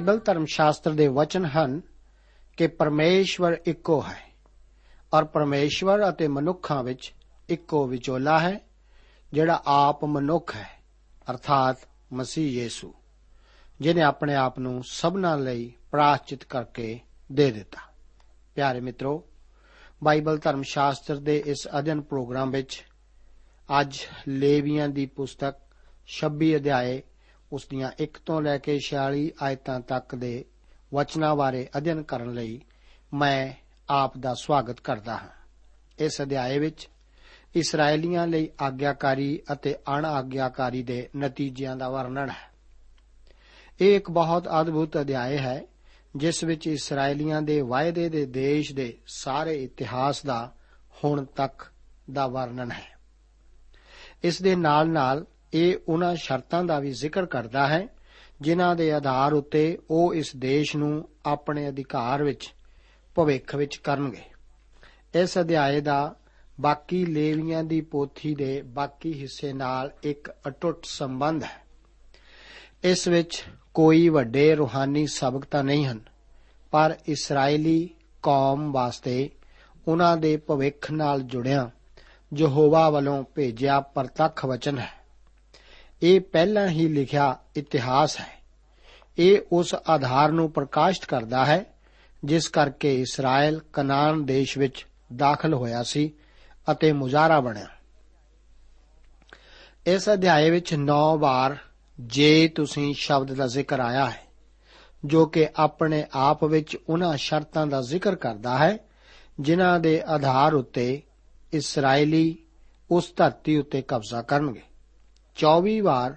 Bible ਧਰਮ ਸ਼ਾਸਤਰ ਦੇ ਵਚਨ ਹਨ ਕਿ ਪਰਮੇਸ਼ਵਰ ਇੱਕੋ ਹੈ ਔਰ ਪਰਮੇਸ਼ਵਰ ਅਤੇ ਮਨੁੱਖਾਂ ਵਿੱਚ ਇੱਕੋ ਵਿਚੋਲਾ ਹੈ, ਜਿਹੜਾ ਆਪ ਮਨੁੱਖ ਹੈ, ਅਰਥਾਤ ਮਸੀਹ ਯੀਸੂ ਜਿਨੇ ਆਪਣੇ ਆਪ ਨੂੰ ਸਭਨਾਂ ਲਈ ਪ੍ਰਾਸ਼ਚਿਤ ਕਰਕੇ ਦੇ ਦਿੱਤਾ। ਪਿਆਰੇ ਮਿੱਤਰੋ, ਬਾਈਬਲ ਧਰਮ ਸ਼ਾਸਤਰ ਦੇ ਇਸ ਅਧਿਨ ਪ੍ਰੋਗਰਾਮ ਵਿੱਚ ਅੱਜ ਲੇਵੀਆਂ ਦੀ ਪੁਸਤਕ 26 ਅਧਿਆਏ ਉਸ ਦੀਆਂ 1 ਤੋਂ ਲੈ ਕੇ 46 ਆਇਤਾਂ ਤੱਕ ਦੇ ਵਚਨਾਂ ਬਾਰੇ ਅਧਿਐਨ ਕਰਨ ਲਈ ਮੈਂ ਆਪ ਦਾ ਸਵਾਗਤ ਕਰਦਾ ਹਾਂ। ਇਸ ਅਧਿਆਏ ਵਿੱਚ ਇਸرائیਲੀਆਂ ਲਈ ਆਗਿਆਕਾਰੀ ਅਤੇ ਅਣ ਆਗਿਆਕਾਰੀ ਦੇ ਨਤੀਜਿਆਂ ਦਾ ਵਰਣਨ ਹੈ। ਇਹ ਇੱਕ ਬਹੁਤ ਅਦਭੁਤ ਅਧਿਆਇ ਹੈ, ਜਿਸ ਵਿੱਚ ਇਸرائیਲੀਆਂ ਦੇ ਵਾਅਦੇ ਦੇ ਦੇਸ਼ ਦੇ ਸਾਰੇ ਇਤਿਹਾਸ ਦਾ ਹੁਣ ਤੱਕ ਦਾ ਵਰਣਨ ਹੈ। ਇਸ ਦੇ ਨਾਲ-ਨਾਲ ਇਹ ਉਹਨਾਂ ਸ਼ਰਤਾਂ ਦਾ ਵੀ ਜ਼ਿਕਰ ਕਰਦਾ ਹੈ, ਜਿਨ੍ਹਾਂ ਦੇ ਆਧਾਰ ਉੱਤੇ ਉਹ ਇਸ ਦੇਸ਼ ਨੂੰ ਆਪਣੇ ਅਧਿਕਾਰ ਵਿੱਚ, ਭਵਿੱਖ ਵਿੱਚ ਕਰਨਗੇ। ਇਸ ਅਧਿਆਏ ਦਾ ਬਾਕੀ ਲੇਵੀਆਂ ਦੀ ਪੋਥੀ ਦੇ ਬਾਕੀ ਹਿੱਸੇ ਨਾਲ ਇੱਕ ਅਟੁੱਟ ਸੰਬੰਧ ਹੈ। ਇਸ ਵਿੱਚ ਕੋਈ ਵੱਡੇ ਰੂਹਾਨੀ ਸਬਕ ਤਾਂ ਨਹੀਂ ਹਨ, ਪਰ ਇਸرائیਲੀ ਕੌਮ ਵਾਸਤੇ ਉਹਨਾਂ ਦੇ ਭਵਿੱਖ ਨਾਲ ਜੁੜਿਆ ਯਹੋਵਾ ਵੱਲੋਂ ਭੇਜਿਆ ਪ੍ਰਤੱਖ ਵਚਨ ਹੈ। ਇਹ ਪਹਿਲਾਂ ਹੀ ਲਿਖਿਆ ਇਤਿਹਾਸ ਹੈ। ਇਹ ਉਸ ਆਧਾਰ ਨੂੰ ਪ੍ਰਕਾਸ਼ਿਤ ਕਰਦਾ ਹੈ, ਜਿਸ ਕਰਕੇ ਇਸਰਾਇਲ ਕਨਾਨ ਦੇਸ਼ ਵਿੱਚ ਦਾਖਲ ਹੋਇਆ ਸੀ ਅਤੇ ਮੁਜ਼ਾਰਾ ਬਣਿਆ। ਇਸ ਅਧਿਆਏ ਵਿੱਚ 9 ਵਾਰ ਜੇ ਤੁਸੀਂ ਸ਼ਬਦ ਦਾ ਜ਼ਿਕਰ ਆਇਆ ਹੈ, ਜੋ ਕਿ ਆਪਣੇ ਆਪ ਵਿੱਚ ਉਹਨਾਂ ਸ਼ਰਤਾਂ ਦਾ ਜ਼ਿਕਰ ਕਰਦਾ ਹੈ, ਜਿਨ੍ਹਾਂ ਦੇ ਆਧਾਰ ਉੱਤੇ ਇਸرائیਲੀ ਉਸ ਧਰਤੀ ਉੱਤੇ ਕਬਜ਼ਾ ਕਰਨਗੇ। 24 ਵਾਰ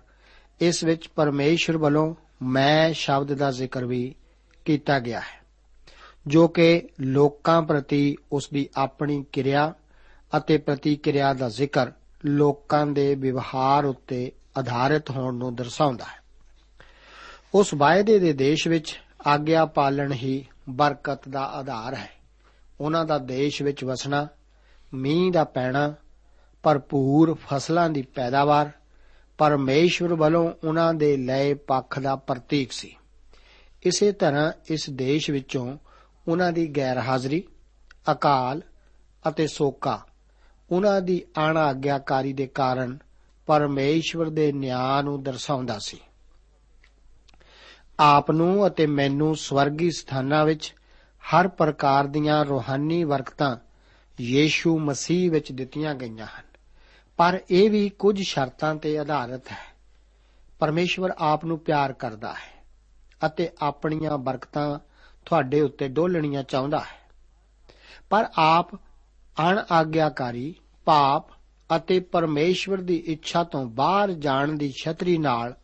ਇਸ ਵਿੱਚ ਪਰਮੇਸ਼ਰ ਵੱਲੋਂ ਮੈਂ ਸ਼ਬਦ ਦਾ ਜ਼ਿਕਰ ਵੀ ਕੀਤਾ ਗਿਆ ਹੈ, ਜੋ ਕਿ ਲੋਕਾਂ ਪ੍ਰਤੀ ਉਸ ਦੀ ਆਪਣੀ ਕਿਰਿਆ ਅਤੇ ਪ੍ਰਤੀਕਿਰਿਆ ਦਾ ਜ਼ਿਕਰ ਲੋਕਾਂ ਦੇ ਵਿਵਹਾਰ ਉੱਤੇ ਆਧਾਰਿਤ ਹੋਣ ਨੂੰ ਦਰਸਾਉਂਦਾ ਹੈ। ਉਸ ਵਾਅਦੇ ਦੇ ਦੇਸ਼ ਵਿੱਚ ਆਗਿਆ ਪਾਲਣ ਹੀ ਬਰਕਤ ਦਾ ਆਧਾਰ ਹੈ। ਉਹਨਾਂ ਦਾ ਦੇਸ਼ ਵਿੱਚ ਵਸਣਾ, ਮੀਂਹ ਦਾ ਪੈਣਾ, ਭਰਪੂਰ ਫਸਲਾਂ ਦੀ ਪੈਦਾਵਾਰ ਪਰਮੇਸ਼ਵਰ ਵੱਲੋਂ ਉਹਨਾਂ ਦੇ ਲਏ ਪੱਖ ਦਾ ਪ੍ਰਤੀਕ ਸੀ। ਇਸੇ ਤਰ੍ਹਾਂ ਇਸ ਦੇਸ਼ ਵਿੱਚੋਂ ਉਹਨਾਂ ਦੀ ਗੈਰ ਹਾਜ਼ਰੀ ਅਕਾਲ ਅਤੇ ਸੋਕਾ, ਉਹਨਾਂ ਦੀ ਅਣਆਗਿਆਕਾਰੀ ਦੇ ਕਾਰਨ ਪਰਮੇਸ਼ਵਰ ਦੇ ਨਿਆਂ ਨੂੰ ਦਰਸਾਉਂਦਾ ਸੀ। ਆਪ ਨੂੰ ਅਤੇ ਮੈਨੂੰ ਸਵਰਗੀ ਸਥਾਨਾਂ ਵਿੱਚ ਹਰ ਪ੍ਰਕਾਰ ਦੀਆਂ ਰੋਹਾਨੀ ਵਰਕਤਾਂ ਯੀਸ਼ੂ ਮਸੀਹ ਵਿੱਚ ਦਿੱਤੀਆਂ ਗਈਆਂ ਹਨ। ਪਰ ਇਹ ਵੀ ਕੁਝ ਸ਼ਰਤਾਂ ਤੇ ਆਧਾਰਿਤ ਹੈ। ਪਰਮੇਸ਼ਵਰ ਆਪ ਨੂੰ ਪਿਆਰ ਕਰਦਾ ਹੈ ਅਤੇ ਆਪਣੀਆਂ ਬਰਕਤਾਂ ਤੁਹਾਡੇ ਉੱਤੇ ਡੋਲਣੀਆਂ ਚਾਹੁੰਦਾ ਹੈ। ਪਰ ਆਪ ਅਣ ਆਗਿਆਕਾਰੀ ਪਾਪ ਅਤੇ ਪਰਮੇਸ਼ਵਰ ਦੀ ਇੱਛਾ ਤੋਂ ਬਾਹਰ ਜਾਣ ਦੀ ਛਤਰੀ ਨਾਲ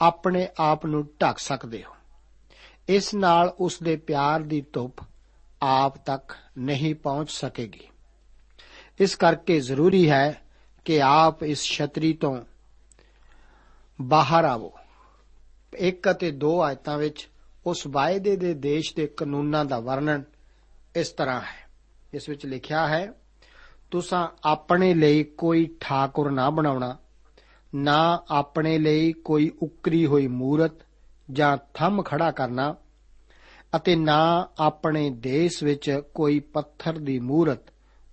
ਆਪਣੇ ਆਪ ਨੂੰ ਢੱਕ ਸਕਦੇ ਹੋ। ਇਸ ਨਾਲ ਉਸ ਦੇ ਪਿਆਰ ਦੀ ਧੁੱਪ ਆਪ ਤੱਕ ਨਹੀਂ ਪਹੁੰਚ ਸਕੇਗੀ। ਇਸ ਕਰਕੇ ਜ਼ਰੂਰੀ ਹੈ ਕਿ ਆਪ ਇਸ ਛਤਰੀ ਤੋਂ ਬਾਹਰ ਆਵੋ ਇੱਕ ਅਤੇ ਦੋ ਆਇਤਾਂ ਵਿੱਚ ਉਸ ਵਾਅਦੇ ਦੇ ਦੇਸ਼ ਦੇ ਕਾਨੂੰਨਾਂ ਦਾ ਵਰਣਨ ਇਸ ਤਰ੍ਹਾਂ ਹੈ ਇਸ ਵਿੱਚ ਲਿਖਿਆ ਹੈ ਤੁਸੀਂ ਆਪਣੇ ਲਈ ਕੋਈ ਠਾਕੁਰ ਨਾ ਬਣਾਉਣਾ ਨਾ ਆਪਣੇ ਲਈ ਕੋਈ ਉਕਰੀ ਹੋਈ ਮੂਰਤ ਜਾਂ ਥੰਮ ਖੜਾ ਕਰਨਾ ਅਤੇ ਨਾ ਆਪਣੇ ਦੇਸ਼ ਵਿੱਚ ਕੋਈ ਪੱਥਰ ਦੀ ਮੂਰਤ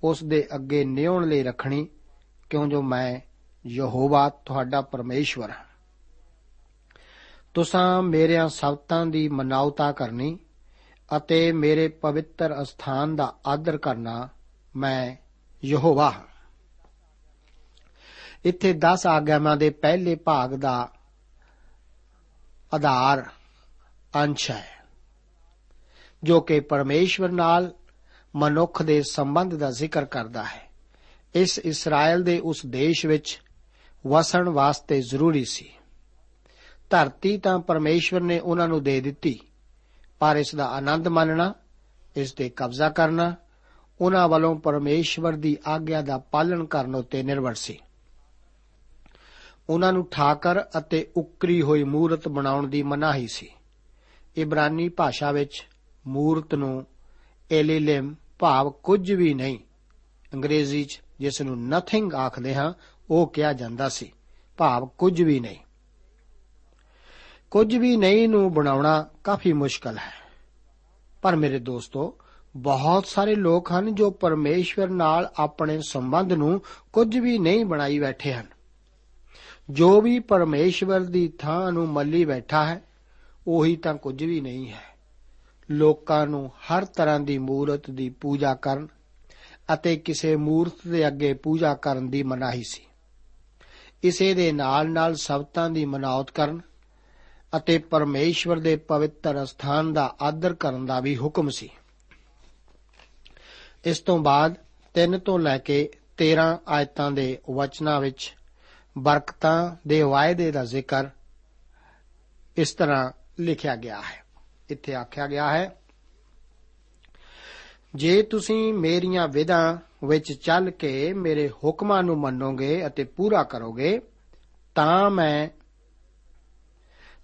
ਉਸ ਦੇ ਅੱਗੇ ਨਿਉਣ ਲਈ ਰੱਖਣੀ ਕਿਉਂ ਜੋ ਮੈਂ ਯਹੋਵਾ ਤੁਹਾਡਾ ਪਰਮੇਸ਼ਵਰ ਹਾਂ? ਤੁਸੀਂ ਮੇਰਿਆਂ ਸਬਤਾਂ ਦੀ ਮਨਾਉਤਾ ਕਰਨੀ ਅਤੇ ਮੇਰੇ ਪਵਿੱਤਰ ਅਸਥਾਨ ਦਾ ਆਦਰ ਕਰਨਾ ਮੈਂ ਯਹੋਵਾ ਹਾਂ। ਇੱਥੇ 10 ਆਗਿਆਵਾਂ ਦੇ ਪਹਿਲੇ ਭਾਗ ਦਾ ਆਧਾਰ ਅੰਸ਼ ਹੈ, ਜੋ ਕਿ ਪਰਮੇਸ਼ਵਰ ਨਾਲ ਮਨੁੱਖ ਦੇ ਸੰਬੰਧ ਦਾ ਜ਼ਿਕਰ ਕਰਦਾ ਹੈ। ਇਸ ਇਸਰਾਇਲ ਦੇ ਉਸ ਦੇਸ਼ ਵਿੱਚ ਵਸਣ ਵਾਸਤੇ ਜ਼ਰੂਰੀ ਸੀ। ਧਰਤੀ ਤਾਂ ਪਰਮੇਸ਼ਵਰ ਨੇ ਉਹਨਾਂ ਨੂੰ ਦੇ ਦਿੱਤੀ, ਪਰ ਇਸ ਦਾ ਆਨੰਦ ਮਾਣਨਾ, ਇਸ ਤੇ ਕਬਜ਼ਾ ਕਰਨਾ, ਉਹਨਾਂ ਵੱਲੋਂ ਪਰਮੇਸ਼ਵਰ ਦੀ ਆਗਿਆ ਦਾ ਪਾਲਣ ਕਰਨ ਉੱਤੇ ਨਿਰਭਰ ਸੀ। ਉਹਨਾਂ ਨੂੰ ਠਾਕਰ ਅਤੇ ਉਕਰੀ ਹੋਈ ਮੂਰਤ ਬਣਾਉਣ ਦੀ ਮਨਾਹੀ ਸੀ। ਇਬਰਾਨੀ ਭਾਸ਼ਾ ਵਿੱਚ ਮੂਰਤ ਨੂੰ ਐਲੀਲਮ ਭਾਵ ਕੁਝ ਵੀ ਨਹੀਂ, ਅੰਗਰੇਜ਼ੀ 'ਚ ਜਿਸ ਨੂੰ ਨਥਿੰਗ ਆਖਦੇ ਹਾਂ, ਉਹ ਕਿਹਾ ਜਾਂਦਾ ਸੀ। ਭਾਵ ਕੁਝ ਵੀ ਨਹੀਂ। ਕੁਝ ਵੀ ਨਹੀਂ ਨੂੰ ਬਣਾਉਣਾ ਕਾਫੀ ਮੁਸ਼ਕਲ ਹੈ। ਪਰ ਮੇਰੇ ਦੋਸਤੋ, ਬਹੁਤ ਸਾਰੇ ਲੋਕ ਹਨ ਜੋ ਪਰਮੇਸ਼ਵਰ ਨਾਲ ਆਪਣੇ ਸੰਬੰਧ ਨੂੰ ਕੁਝ ਵੀ ਨਹੀਂ ਬਣਾਈ ਬੈਠੇ ਹਨ। ਜੋ ਵੀ ਪਰਮੇਸ਼ਵਰ ਦੀ ਥਾਂ ਨੂੰ ਮੱਲੀ ਬੈਠਾ ਹੈ, ਉਹੀ ਤਾਂ ਕੁਝ ਵੀ ਨਹੀਂ ਹੈ। ਲੋਕਾਂ ਨੂੰ ਹਰ ਤਰ੍ਹਾਂ ਦੀ ਮੂਰਤ ਦੀ ਪੂਜਾ ਕਰਨ ਅਤੇ ਕਿਸੇ ਮੂਰਤ ਦੇ ਅੱਗੇ ਪੂਜਾ ਕਰਨ ਦੀ ਮਨਾਹੀ ਸੀ। ਇਸੇ ਦੇ ਨਾਲ-ਨਾਲ ਸਬਤਾਂ ਦੀ ਮਨਾਉਤ ਕਰਨ ਅਤੇ ਪਰਮੇਸ਼ਵਰ ਦੇ ਪਵਿੱਤਰ ਸਥਾਨ ਦਾ ਆਦਰ ਕਰਨ ਦਾ ਵੀ ਹੁਕਮ ਸੀ। ਇਸ ਤੋਂ ਬਾਅਦ 3 ਤੋਂ ਲੈ ਕੇ 13 ਆਇਤਾਂ ਦੇ ਵਚਨਾਂ ਵਿੱਚ ਬਰਕਤਾਂ ਦੇ ਵਾਅਦੇ ਦਾ ਜ਼ਿਕਰ ਇਸ ਤਰ੍ਹਾਂ ਲਿਖਿਆ ਗਿਆ ਹੈ। ਇੱਥੇ ਆਖਿਆ ਗਿਆ ਹੈ ਜੇ ਤੁਸੀਂ ਮੇਰੀਆਂ ਵਿਧਾਂ ਵਿੱਚ ਚੱਲ ਕੇ ਮੇਰੇ ਹੁਕਮਾਂ ਨੂੰ ਮੰਨੋਗੇ ਅਤੇ ਪੂਰਾ ਕਰੋਗੇ, ਤਾਂ ਮੈਂ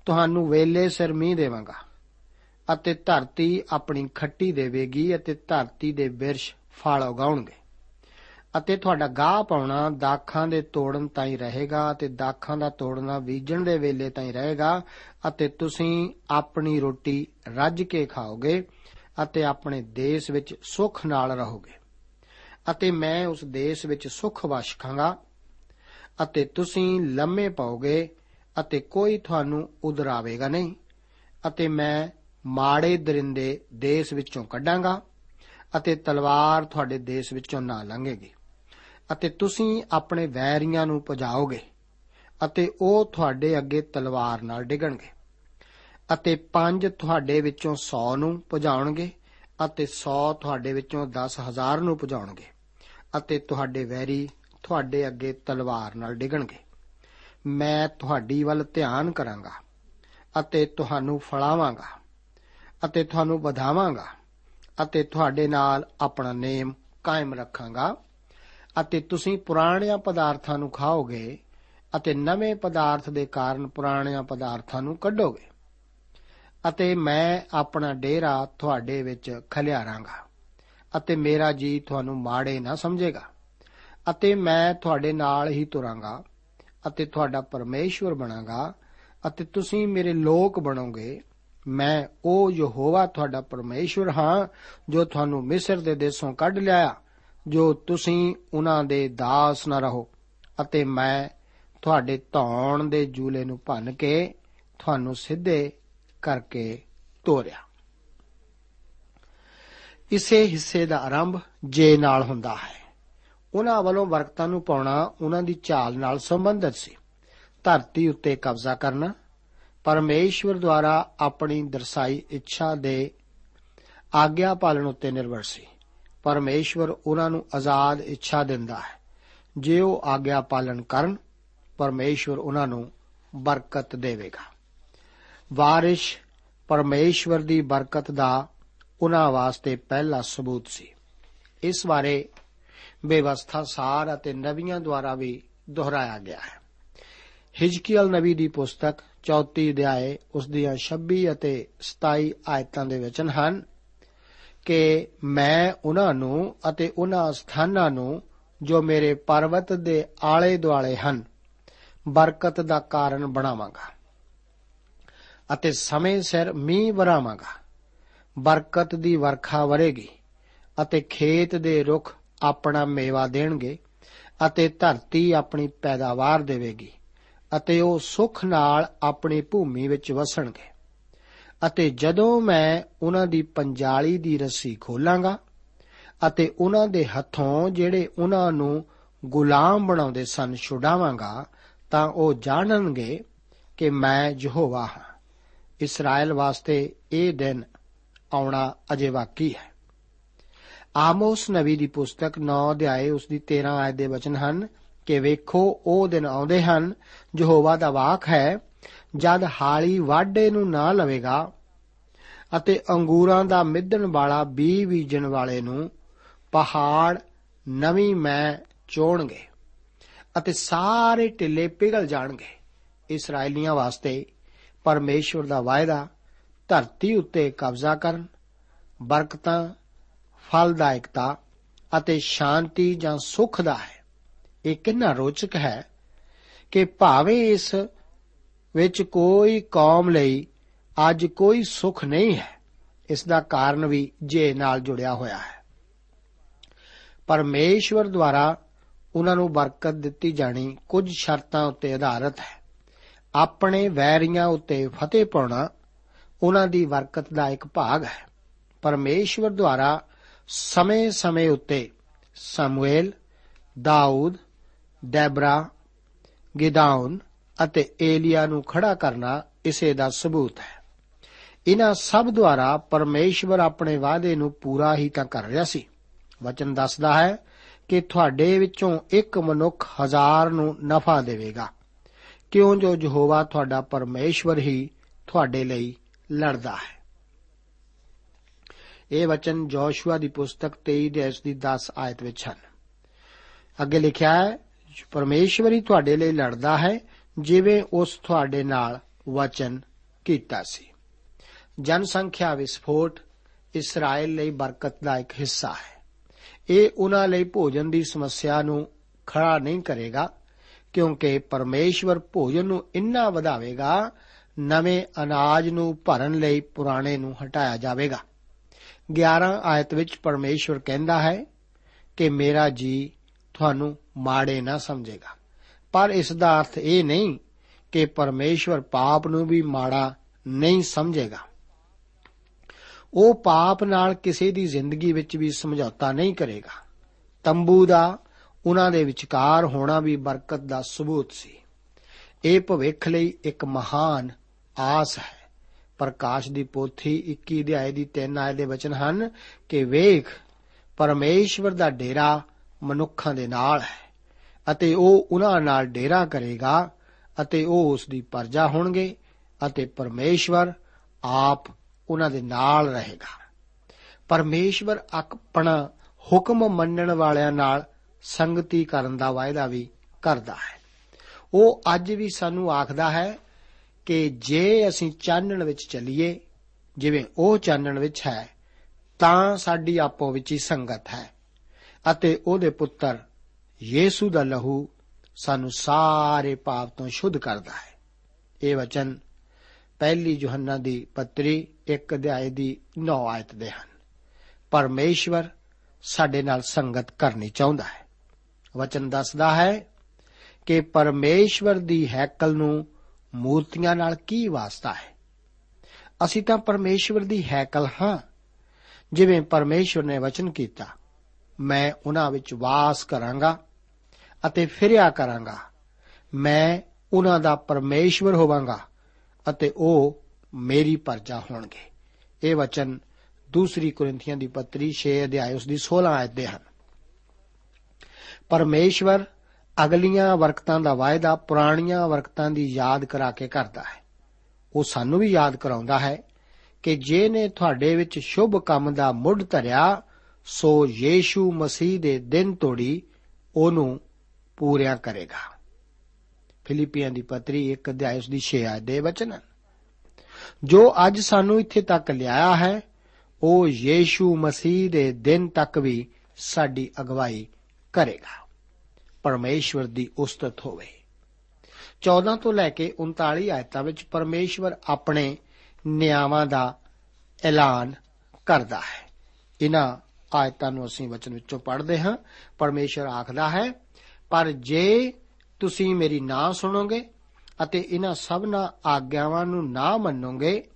ਤੁਹਾਨੂੰ ਵੇਲੇ ਸਿਰ ਮੀਂਹ ਦੇਵਾਂਗਾ ਅਤੇ ਧਰਤੀ ਆਪਣੀ ਖੱਟੀ ਦੇਵੇਗੀ ਅਤੇ ਧਰਤੀ ਦੇ ਬਿਰਸ਼ ਫਲ ਉਗਾਉਣਗੇ। ਅਤੇ ਤੁਹਾਡਾ ਗਾਹ ਪਾਉਣਾ ਦਾਖਾਂ ਦੇ ਤੋੜਨ ਤਾਈਂ ਰਹੇਗਾ ਅਤੇ ਦਾਖਾਂ ਦਾ ਤੋੜਨਾ ਬੀਜਣ ਦੇ ਵੇਲੇ ਤਾਈਂ ਰਹੇਗਾ ਅਤੇ ਤੁਸੀਂ ਆਪਣੀ ਰੋਟੀ ਰੱਜ ਕੇ ਖਾਓਗੇ। ਅਤੇ ਆਪਣੇ ਦੇਸ਼ ਵਿੱਚ ਸੁੱਖ ਨਾਲ ਰਹੋਗੇ। ਅਤੇ ਮੈਂ ਉਸ ਦੇਸ਼ ਵਿੱਚ ਸੁੱਖ ਵਸਖਾਂਗਾ ਅਤੇ ਤੁਸੀਂ ਲੰਮੇ ਪਾਓਗੇ ਅਤੇ ਕੋਈ ਤੁਹਾਨੂੰ ਉਧਰਾਵੇਗਾ ਨਹੀਂ। ਅਤੇ ਮੈਂ ਮਾੜੇ ਦਰਿੰਦੇ ਦੇਸ਼ ਵਿੱਚੋਂ ਕੱਢਾਂਗਾ ਅਤੇ ਤਲਵਾਰ ਤੁਹਾਡੇ ਦੇਸ਼ ਵਿੱਚੋਂ ਨਾ ਲੰਘੇਗੀ। ਅਤੇ ਤੁਸੀਂ ਆਪਣੇ ਵੈਰੀਆਂ ਨੂੰ ਭਜਾਓਗੇ ਅਤੇ ਉਹ ਤੁਹਾਡੇ ਅੱਗੇ ਤਲਵਾਰ ਨਾਲ ਡਿਗਣਗੇ। ਅਤੇ ਪੰਜ ਤੁਹਾਡੇ ਵਿੱਚੋਂ 100 ਨੂੰ ਭਜਾਉਣਗੇ ਅਤੇ 100 ਤੁਹਾਡੇ ਵਿੱਚੋਂ 10000 ਨੂੰ ਭਜਾਉਣਗੇ ਅਤੇ ਤੁਹਾਡੇ ਵੈਰੀ ਤੁਹਾਡੇ ਅੱਗੇ ਤਲਵਾਰ ਨਾਲ ਡਿਗਣਗੇ। ਮੈਂ ਤੁਹਾਡੀ ਵੱਲ ਧਿਆਨ ਕਰਾਂਗਾ ਅਤੇ ਤੁਹਾਨੂੰ ਫਲਾਵਾਂਗਾ ਅਤੇ ਤੁਹਾਨੂੰ ਵਧਾਵਾਂਗਾ ਅਤੇ ਤੁਹਾਡੇ ਨਾਲ ਆਪਣਾ ਨੇਮ ਕਾਇਮ ਰੱਖਾਂਗਾ ਅਤੇ ਤੁਸੀਂ ਪੁਰਾਣਿਆਂ ਪਦਾਰਥਾਂ ਨੂੰ ਖਾਓਗੇ ਅਤੇ ਨਵੇਂ ਪਦਾਰਥ ਦੇ ਕਾਰਨ ਪੁਰਾਣਿਆਂ ਪਦਾਰਥਾਂ ਨੂੰ ਕੱਢੋਗੇ। ਅਤੇ ਮੈਂ ਆਪਣਾ ਡੇਰਾ ਤੁਹਾਡੇ ਵਿੱਚ ਖਲਿਆਰਾਂਗਾ ਅਤੇ ਮੇਰਾ ਜੀ ਤੁਹਾਨੂੰ ਮਾੜੇ ਨਾ ਸਮਝੇਗਾ ਅਤੇ ਮੈਂ ਤੁਹਾਡੇ ਨਾਲ ਹੀ ਤੁਰਾਂਗਾ ਅਤੇ ਤੁਹਾਡਾ ਪਰਮੇਸ਼ਵਰ ਬਣਾਗਾ ਅਤੇ ਤੁਸੀਂ ਮੇਰੇ ਲੋਕ ਬਣੋਗੇ। ਮੈਂ ਉਹ ਯਹੋਵਾ ਤੁਹਾਡਾ ਪਰਮੇਸ਼ਵਰ ਹਾਂ, ਜੋ ਤੁਹਾਨੂੰ ਮਿਸਰ ਦੇ ਦੇਸ਼ੋਂ ਕੱਢ ਲਿਆ ਜੋ ਤੁਸੀਂ ਉਹਨਾਂ ਦੇ ਦਾਸ ਨਾ ਰਹੋ। ਅਤੇ ਮੈਂ ਤੁਹਾਡੇ ਧੌਣ ਦੇ ਜੂਲੇ ਨੂੰ ਭੰਨ ਕੇ ਤੁਹਾਨੂੰ ਸਿੱਧੇ ਕਰਕੇ ਤੋਰਿਆ। ਇਸੇ ਹਿੱਸੇ ਦਾ ਆਰੰਭ ਜੇ ਨਾਲ ਹੁੰਦਾ ਹੈ। ਉਹਨਾਂ ਵੱਲੋਂ ਵਰਕਤਾਂ ਨੂੰ ਪਾਉਣਾ ਉਹਨਾਂ ਦੀ ਚਾਲ ਨਾਲ ਸੰਬੰਧਿਤ ਸੀ। ਧਰਤੀ ਉੱਤੇ ਕਬਜ਼ਾ ਕਰਨਾ, ਪਰਮੇਸ਼ਵਰ ਦੁਆਰਾ ਆਪਣੀ ਦਰਸਾਈ ਇੱਛਾ ਦੇ ਆਗਿਆ ਪਾਲਣ ਉੱਤੇ ਨਿਰਭਰ ਸੀ। ਪਰਮੇਸ਼ਵਰ ਉਹਨਾਂ ਨੂੰ ਆਜ਼ਾਦ ਇੱਛਾ ਦਿੰਦਾ ਹੈ। ਜੇ ਉਹ ਆਗਿਆ ਪਾਲਣ ਕਰਨ, ਪਰਮੇਸ਼ਵਰ ਉਹਨਾਂ ਨੂੰ ਬਰਕਤ ਦੇਵੇਗਾ। ਵਾਰਿਸ਼ ਪਰਮੇਸ਼ਵਰ ਦੀ ਬਰਕਤ ਦਾ ਉਹਨਾਂ ਵਾਸਤੇ ਪਹਿਲਾ ਸਬੂਤ ਸੀ। ਇਸ ਬਾਰੇ ਬੇਵਸਥਾ ਸਾਰ ਅਤੇ ਨਵੀਆਂ ਦੁਆਰਾ ਵੀ ਦੁਹਰਾਇਆ ਗਿਆ ਹੈ। ਹਿਜਕੀਲ ਨਬੀ ਦੀ ਪੁਸਤਕ 34 ਅਧਿਆਏ ਉਸ ਦੀਆਂ 26 ਅਤੇ 27 ਆਇਤਾਂ ਦੇ ਵਚਨ ਹਨ ਕਿ ਮੈਂ ਉਹਨਾਂ ਨੂੰ ਅਤੇ ਉਹਨਾਂ ਸਥਾਨਾਂ ਨੂੰ ਜੋ ਮੇਰੇ ਪਰਬਤ ਦੇ ਆਲੇ ਦੁਆਲੇ ਹਨ, ਬਰਕਤ ਦਾ ਕਾਰਨ ਬਣਾਵਾਂਗਾ। ਅਤੇ ਸਮੇਂ ਸਿਰ ਮੀਂਹ ਵਰਾਵਾਂਗਾ। ਬਰਕਤ ਦੀ ਵਰਖਾ ਵਰੇਗੀ ਅਤੇ ਖੇਤ ਦੇ ਰੁੱਖ ਆਪਣਾ ਮੇਵਾ ਦੇਣਗੇ ਅਤੇ ਧਰਤੀ ਆਪਣੀ ਪੈਦਾਵਾਰ ਦੇਵੇਗੀ ਅਤੇ ਉਹ ਸੁਖ ਨਾਲ ਆਪਣੀ ਭੂਮੀ ਵਿੱਚ ਵਸਣਗੇ। ਅਤੇ ਜਦੋਂ ਮੈਂ ਉਹਨਾਂ ਦੀ ਪੰਜਾਲੀ ਦੀ ਰੱਸੀ ਖੋਲਾਂਗਾ ਅਤੇ ਉਹਨਾਂ ਦੇ ਹੱਥੋਂ ਜਿਹੜੇ ਉਹਨਾਂ ਨੂੰ ਗੁਲਾਮ ਬਣਾਉਂਦੇ ਸਨ ਛੁਡਾਵਾਂਗਾ ਤਾਂ ਉਹ ਜਾਣਨਗੇ ਕਿ ਮੈਂ ਯਹੋਵਾ ਹਾਂ। ਇਸਰਾਇਲ ਵਾਸਤੇ ਇਹ ਦਿਨ ਆਉਣਾ ਅਜੇ ਬਾਕੀ ਹੈ। ਆਮੋਸ ਨਬੀ ਦੀ ਪੁਸਤਕ 9 ਅਧਿਆਏ ਉਸ ਦੀ 13 ਆਇਤ ਦੇ ਵਚਨ ਹਨ ਕਿ ਵੇਖੋ, ਉਹ ਦਿਨ ਆਉਂਦੇ ਹਨ, ਯਹੋਵਾ ਦਾ ਵਾਕ ਹੈ, ਜਦ ਹਾਲੀ ਵਾਢੇ ਨੂੰ ਨਾ ਲਵੇਗਾ ਅਤੇ ਅੰਗੂਰਾਂ ਦਾ ਮਿੱਧਣ ਵਾਲਾ ਬੀ ਬੀਜਣ ਵਾਲੇ ਨੂੰ ਪਹਾੜ ਨਵੀਂ ਮੈਂ ਚੋਣਗੇ ਅਤੇ ਸਾਰੇ ਟਿੱਲੇ ਪਿਘਲ ਜਾਣਗੇ। ਇਸرائیਲੀਆਂ ਵਾਸਤੇ ਪਰਮੇਸ਼ਵਰ ਦਾ ਵਾਅਦਾ ਧਰਤੀ ਉੱਤੇ ਕਬਜ਼ਾ ਕਰਨ, ਬਰਕਤਾਂ, ਫਲਦਾਇਕਤਾ ਅਤੇ ਸ਼ਾਂਤੀ ਜਾਂ ਸੁੱਖ ਦਾ ਹੈ। ਇਹ ਕਿੰਨਾ ਰੋਚਕ ਹੈ ਕਿ ਭਾਵੇਂ ਇਸ ਵਿੱਚ ਕੋਈ ਕੌਮ ਲਈ ਅੱਜ ਕੋਈ ਸੁਖ ਨਹੀਂ ਹੈ, ਇਸ ਦਾ ਕਾਰਨ ਵੀ ਜੇ ਨਾਲ ਜੁੜਿਆ ਹੋਇਆ ਹੈ। ਪਰਮੇਸ਼ਵਰ ਦੁਆਰਾ ਉਹਨਾਂ ਨੂੰ ਬਰਕਤ ਦਿੱਤੀ ਜਾਣੀ ਕੁਝ ਸ਼ਰਤਾਂ ਉੱਤੇ ਆਧਾਰਿਤ ਹੈ। ਆਪਣੇ ਵੈਰੀਆਂ ਉੱਤੇ ਫਤਿਹ ਪਾਉਣਾ ਉਹਨਾਂ ਦੀ ਬਰਕਤ ਦਾ ਇੱਕ ਭਾਗ ਹੈ। ਪਰਮੇਸ਼ਵਰ ਦੁਆਰਾ ਸਮੇਂ-ਸਮੇਂ ਉੱਤੇ ਸਮੂਏਲ, ਦਾਊਦ, ਡੈਬਰਾ ਗਿਦਾਉਨ ਅਤੇ ਏਲੀਆ ਨੂੰ ਖੜਾ ਕਰਨਾ ਇਸੇ ਦਾ ਸਬੂਤ ਹੈ। ਇਹਨਾਂ ਸਭ ਦੁਆਰਾ ਪਰਮੇਸ਼ਵਰ ਆਪਣੇ ਵਾਅਦੇ ਨੂੰ ਪੂਰਾ ਹੀ ਤਾਂ ਕਰ ਰਿਹਾ ਸੀ। ਵਚਨ ਦੱਸਦਾ ਹੈ ਕਿ ਤੁਹਾਡੇ ਵਿੱਚੋਂ ਇੱਕ ਮਨੁੱਖ ਹਜ਼ਾਰ ਨੂੰ ਨਫਾ ਦੇਵੇਗਾ। ਕਿਉਂ ਜੋ ਯਹੋਵਾ ਤੁਹਾਡਾ ਪਰਮੇਸ਼ਵਰ ਹੀ ਤੁਹਾਡੇ ਲਈ ਲੜਦਾ ਹੈ? ਇਹ ਵਚਨ ਜੋਸ਼ੂਆ ਦੀ ਪੁਸਤਕ 23 ਦੇ ਇਸ ਦੀ 10 ਆਇਤ ਵਿੱਚ ਹਨ। ਅੱਗੇ ਲਿਖਿਆ ਹੈ, ਪਰਮੇਸ਼ਵਰ ਹੀ ਤੁਹਾਡੇ ਲਈ ਲੜਦਾ ਹੈ, ਜਿਵੇਂ ਉਸ ਤੁਹਾਡੇ ਨਾਲ ਵਚਨ ਕੀਤਾ ਸੀ। ਜਨਸੰਖਿਆ ਵਿਸਫੋਟ ਇਸਰਾਇਲ ਲਈ ਬਰਕਤ ਦਾ ਇੱਕ ਹਿੱਸਾ ਹੈ। ਇਹ ਉਹਨਾਂ ਲਈ ਭੋਜਨ ਦੀ ਸਮੱਸਿਆ ਨੂੰ ਖੜਾ ਨਹੀਂ ਕਰੇਗਾ ਕਿਉਂਕਿ ਪਰਮੇਸ਼ਵਰ ਭੋਜਨ ਨੂੰ ਇੰਨਾ ਵਧਾਵੇਗਾ, ਨਵੇਂ ਅਨਾਜ ਨੂੰ ਭਰਨ ਲਈ ਪੁਰਾਣੇ ਨੂੰ ਹਟਾਇਆ ਜਾਵੇਗਾ। 11 ਆਇਤ ਵਿੱਚ ਪਰਮੇਸ਼ਵਰ ਕਹਿੰਦਾ ਹੈ ਕਿ ਮੇਰਾ ਜੀ ਤੁਹਾਨੂੰ ਮਾੜੇ ਨਾ ਸਮਝੇਗਾ। ਪਰ ਇਸ ਦਾ ਅਰਥ ਇਹ ਨਹੀਂ ਕਿ ਪਰਮੇਸ਼ਵਰ ਪਾਪ ਨੂੰ ਵੀ ਮਾੜਾ ਨਹੀਂ ਸਮਝੇਗਾ। ਉਹ ਪਾਪ ਨਾਲ ਕਿਸੇ ਦੀ ਜ਼ਿੰਦਗੀ ਵਿੱਚ ਵੀ ਸਮਝੌਤਾ ਨਹੀਂ ਕਰੇਗਾ। ਤੰਬੂ ਦਾ ਉਹਨਾਂ ਦੇ ਵਿਚਕਾਰ ਹੋਣਾ ਵੀ ਬਰਕਤ ਦਾ ਸਬੂਤ ਸੀ। ਇਹ ਭਵਿੱਖ ਲਈ ਇੱਕ ਮਹਾਨ ਆਸ ਹੈ। ਪ੍ਰਕਾਸ਼ ਦੀ ਪੋਥੀ 21 ਅਧਿਆਏ ਦੀ 3 ਆਇਤ ਦੇ ਵਚਨ ਹਨ ਕਿ ਵੇਖ, ਪਰਮੇਸ਼ਵਰ ਦਾ ਡੇਰਾ ਮਨੁੱਖਾਂ ਦੇ ਨਾਲ ਹੈ ਅਤੇ ਉਹ ਉਹਨਾਂ ਨਾਲ ਡੇਰਾ ਕਰੇਗਾ ਅਤੇ ਉਹ ਉਸ ਦੀ ਪਰਜਾ ਹੋਣਗੇ ਅਤੇ ਪਰਮੇਸ਼ਵਰ ਆਪ ਉਹਨਾਂ ਦੇ ਨਾਲ ਰਹੇਗਾ। ਪਰਮੇਸ਼ਵਰ ਆਪਣਾ ਹੁਕਮ ਮੰਨਣ ਵਾਲਿਆਂ ਨਾਲ ਸੰਗਤੀ ਕਰਨ ਦਾ ਵਾਅਦਾ ਵੀ ਕਰਦਾ ਹੈ। ਉਹ ਅੱਜ ਵੀ ਸਾਨੂੰ ਆਖਦਾ ਹੈ ਕਿ ਜੇ ਅਸੀਂ ਚਾਨਣ ਵਿੱਚ ਚੱਲੀਏ, ਜਿਵੇਂ ਉਹ ਚਾਨਣ ਵਿੱਚ ਹੈ, ਤਾਂ ਸਾਡੀ ਆਪੋ ਵਿੱਚ ਹੀ ਸੰਗਤ ਹੈ ਅਤੇ ਉਹਦੇ ਪੁੱਤਰ ਯੀਸੂ ਦਾ ਲਹੂ ਸਾਨੂੰ ਸਾਰੇ ਪਾਪ ਤੋਂ ਸ਼ੁੱਧ ਕਰਦਾ ਹੈ। ਇਹ ਵਚਨ ਪਹਿਲੀ ਯੋਹੰਨਾ ਦੀ ਪੱਤਰੀ 1 ਅਧਿਆਏ ਦੀ 9 ਆਇਤ ਦੇ ਹਨ। ਪਰਮੇਸ਼ਵਰ ਸਾਡੇ ਨਾਲ ਸੰਗਤ ਕਰਨੀ ਚਾਹੁੰਦਾ ਹੈ। ਵਚਨ ਦੱਸਦਾ ਹੈ ਕਿ ਪਰਮੇਸ਼ਵਰ ਦੀ ਹੈਕਲ ਨੂੰ ਮੂਰਤੀਆਂ ਨਾਲ ਕੀ ਵਾਸਤਾ ਹੈ? ਅਸੀਂ ਤਾਂ ਪਰਮੇਸ਼ਵਰ ਦੀ ਹੈਕਲ ਹਾਂ। ਜਿਵੇਂ ਪਰਮੇਸ਼ਵਰ ਨੇ ਵਚਨ ਕੀਤਾ, ਮੈਂ ਉਹਨਾਂ ਵਿੱਚ ਵਾਸ ਕਰਾਂਗਾ ਅਤੇ ਫਿਰਿਆ ਕਰਾਂਗਾ। ਮੈਂ ਉਹਨਾਂ ਦਾ ਪਰਮੇਸ਼ਵਰ ਹੋਵਾਂਗਾ ਅਤੇ ਉਹ ਮੇਰੀ ਪਰਜਾ ਹੋਣਗੇ। ਇਹ ਵਚਨ ਦੂਸਰੀ ਕੋਰਿੰਥੀਆਂ ਦੀ ਪੱਤਰੀ 6 ਅਧਿਆਇ ਉਸ ਦੀ 16 ਆਇਤ ਦੇ ਹਨ। ਪਰਮੇਸ਼ਵਰ ਅਗਲੀਆਂ ਵਰਕਤਾਂ ਦਾ ਵਾਅਦਾ, ਪੁਰਾਣੀਆਂ ਵਰਕਤਾਂ ਦੀ ਯਾਦ ਕਰਾ ਕੇ ਕਰਦਾ ਹੈ। ਉਹ ਸਾਨੂੰ ਵੀ ਯਾਦ ਕਰਾਉਂਦਾ ਹੈ ਕਿ ਜੇ ਨੇ ਤੁਹਾਡੇ ਵਿੱਚ ਸ਼ੁਭ ਕੰਮ ਦਾ ਮੁੱਢ ਧਰਿਆ, ਸੋ ਯੀਸ਼ੂ ਮਸੀਹ ਦੇ ਦਿਨ ਤੋੜੀ ਉਹਨੂੰ ਪੂਰਿਆ ਕਰੇਗਾ। ਫਿਲੀਪੀਆਂ ਦੀ ਪੱਤਰੀ 1 ਅਧਿਆਇ ਉਸ ਦੀ 6 ਆਇਤ ਦੇ ਵਚਨ ਜੋ ਅੱਜ ਸਾਨੂੰ ਇੱਥੇ ਤੱਕ ਲਿਆਇਆ ਹੈ, ਉਹ ਯੀਸ਼ੂ ਮਸੀਹ ਦੇ ਦਿਨ ਤੱਕ ਵੀ ਸਾਡੀ ਅਗਵਾਈ ਕਰੇਗਾ। ਪਰਮੇਸ਼ਵਰ ਦੀ ਉਸਤਤ ਹੋਵੇ। 14 ਤੋਂ ਲੈ ਕੇ 39 ਆਇਤਾਂ ਵਿੱਚ ਪਰਮੇਸ਼ਵਰ ਆਪਣੇ ਨਿਆਵਾਂ ਦਾ ਐਲਾਨ ਕਰਦਾ ਹੈ। ਇਹਨਾਂ ਆਇਤਾਂ ਨੂੰ ਅਸੀਂ ਵਚਨ ਵਿੱਚੋਂ ਪੜ੍ਹਦੇ ਹਾਂ। ਪਰਮੇਸ਼ਵਰ ਆਖਦਾ ਹੈ, ਪਰ ਜੇ ਤੁਸੀਂ ਮੇਰੀ ਨਾ ਸੁਣੋਗੇ ਅਤੇ ਇਹਨਾਂ ਸਭਨਾ ਆਗਿਆਵਾਂ ਨੂੰ ਨਾ ਮੰਨੋਗੇ